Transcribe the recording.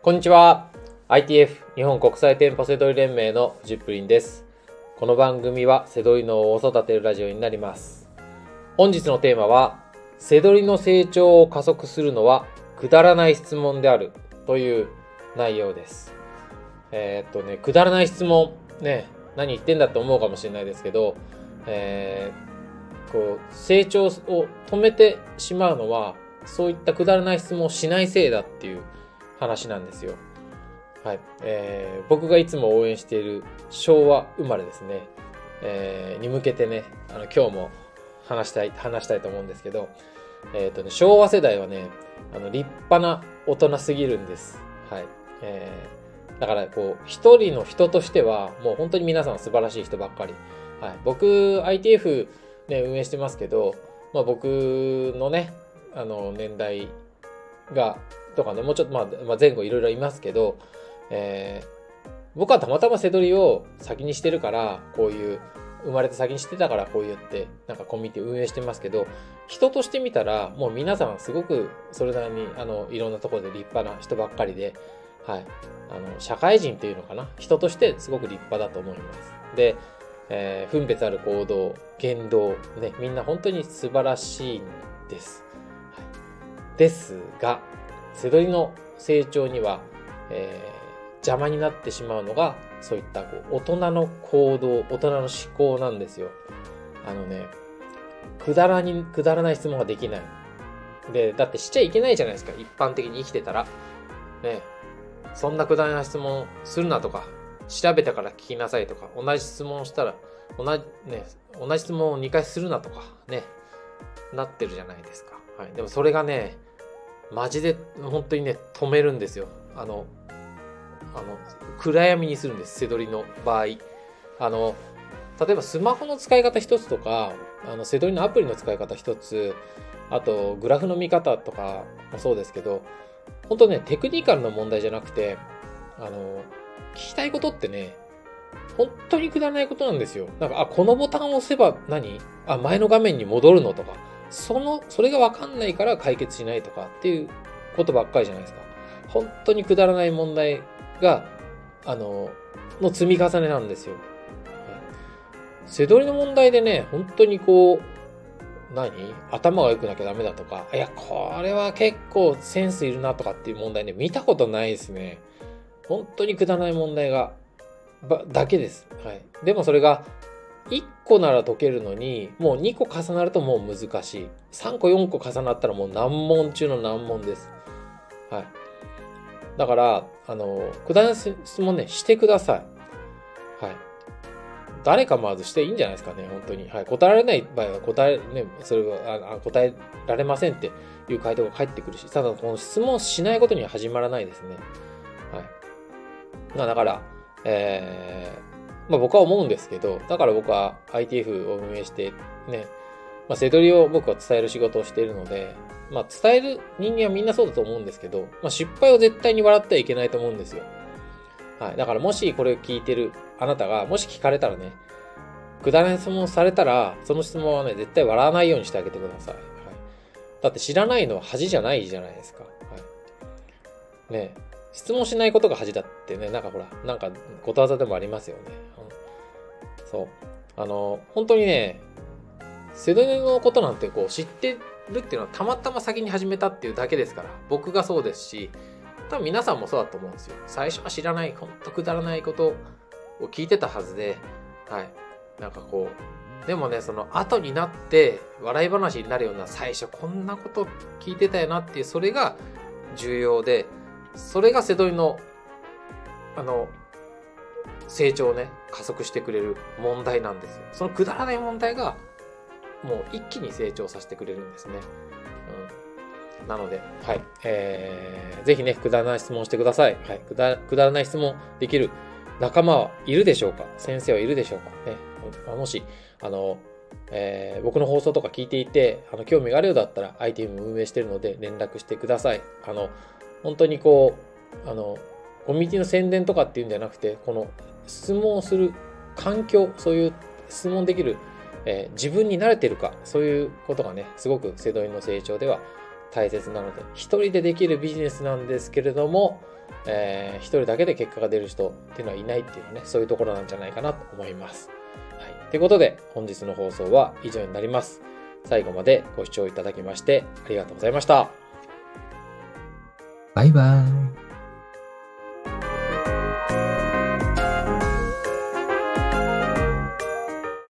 こんにちは。ITF 日本国際店舗セドリ連盟のジップリンです。この番組はセドリのを育てるラジオになります。本日のテーマはセドリの成長を加速するのはくだらない質問であるという内容です。えー、っとねくだらない質問ね何言ってんだと思うかもしれないですけど、えー、こう成長を止めてしまうのはそういったくだらない質問をしないせいだっていう話なんですよ。はい。えー、僕がいつも応援している昭和生まれですね。えー、に向けてね、あの、今日も話したい、話したいと思うんですけど、えっ、ー、とね、昭和世代はね、あの、立派な大人すぎるんです。はい。えー、だから、こう、一人の人としては、もう本当に皆さん素晴らしい人ばっかり。はい。僕、ITF ね、運営してますけど、まあ僕のね、あの、年代がとかね、もうちょっと、まあ、前後いろいろいますけど、えー、僕はたまたま背取りを先にしてるから、こういう、生まれて先にしてたからこう言って、なんかコミュニティ運営してますけど、人としてみたら、もう皆さんすごくそれなりに、あの、いろんなところで立派な人ばっかりで、はい。あの、社会人っていうのかな？人としてすごく立派だと思います。で、えー、分別ある行動、言動、ね、みんな本当に素晴らしいんです。はい、ですが、背取りの成長には、えー、邪魔になってしまうのが、そういったこう大人の行動、大人の思考なんですよ。あのね、くだらに、くだらない質問ができない。で、だってしちゃいけないじゃないですか。一般的に生きてたら。ね、そんなくだらない質問するなとか、調べたから聞きなさいとか、同じ質問したら、同じ、ね、同じ質問を2回するなとか、ね、なってるじゃないですか。はい。でもそれがね、マジで本当にね止めるんですよ。あのあの暗闇にするんです。背取りの場合。あの例えばスマホの使い方一つとかあの背取りのアプリの使い方一つ。あとグラフの見方とかもそうですけど本当ねテクニカルの問題じゃなくてあの聞きたいことってね本当にくだらないことなんですよ。なんか、あ、このボタンを押せば何？あ、前の画面に戻るのとか。その、それがわかんないから解決しないとかっていうことばっかりじゃないですか。本当にくだらない問題が、あの、の積み重ねなんですよ。背取りの問題でね、本当にこう、何？頭が良くなきゃダメだとか、いや、これは結構センスいるなとかっていう問題ね、見たことないですね。本当にくだらない問題が、ば、だけです。はい。でもそれが、1個なら解けるのに、もう2個重なるともう難しい。3個4個重なったらもう難問中の難問です。はい。だから、あの、くだらない質問ね、してください。はい。誰かまずしていいんじゃないですかね、本当に。はい。答えられない場合は答え、ね、それは答えられませんっていう回答が返ってくるし、ただこの質問しないことには始まらないですね。はい。まあだから、えー、まあ僕は思うんですけど、だから僕は ITF を運営して、ね、まあ、せどりを僕は伝える仕事をしているので、まあ、伝える人間はみんなそうだと思うんですけど、まあ、失敗を絶対に笑ってはいけないと思うんですよ。はい。だからもしこれを聞いてるあなたが、もし聞かれたらね、くだらない質問されたら、その質問はね、絶対笑わないようにしてあげてください。はい。だって知らないのは恥じゃないじゃないですか。はい。ね質問しないことが恥だってね、なんかほら、なんかことわざでもありますよね。うん、そう。あの、本当にね、セドネのことなんてこう知ってるっていうのはたまたま先に始めたっていうだけですから、僕がそうですし、多分皆さんもそうだと思うんですよ。最初は知らない、ほんとくだらないことを聞いてたはずで、はい。なんかこう、でもね、その後になって笑い話になるような最初こんなこと聞いてたよなっていう、それが重要で、それが瀬戸りの、あの、成長をね、加速してくれる問題なんですよ。そのくだらない問題が、もう一気に成長させてくれるんですね。うん。なので、はい。えー、ぜひね、くだらない質問してください。はい。くだくだらない質問できる仲間はいるでしょうか？先生はいるでしょうか？ね。もし、あの、えー、僕の放送とか聞いていて、あの、興味があるようだったら、ITM 運営してるので連絡してください。あの、本当にこう、あの、コミュニティの宣伝とかっていうんじゃなくて、この質問をする環境、そういう質問できる、えー、自分に慣れてるか、そういうことがね、すごくセドイの成長では大切なので、一人でできるビジネスなんですけれども、えー、一人だけで結果が出る人っていうのはいないっていうね、そういうところなんじゃないかなと思います。はい。ということで、本日の放送は以上になります。最後までご視聴いただきましてありがとうございました。バイバイ。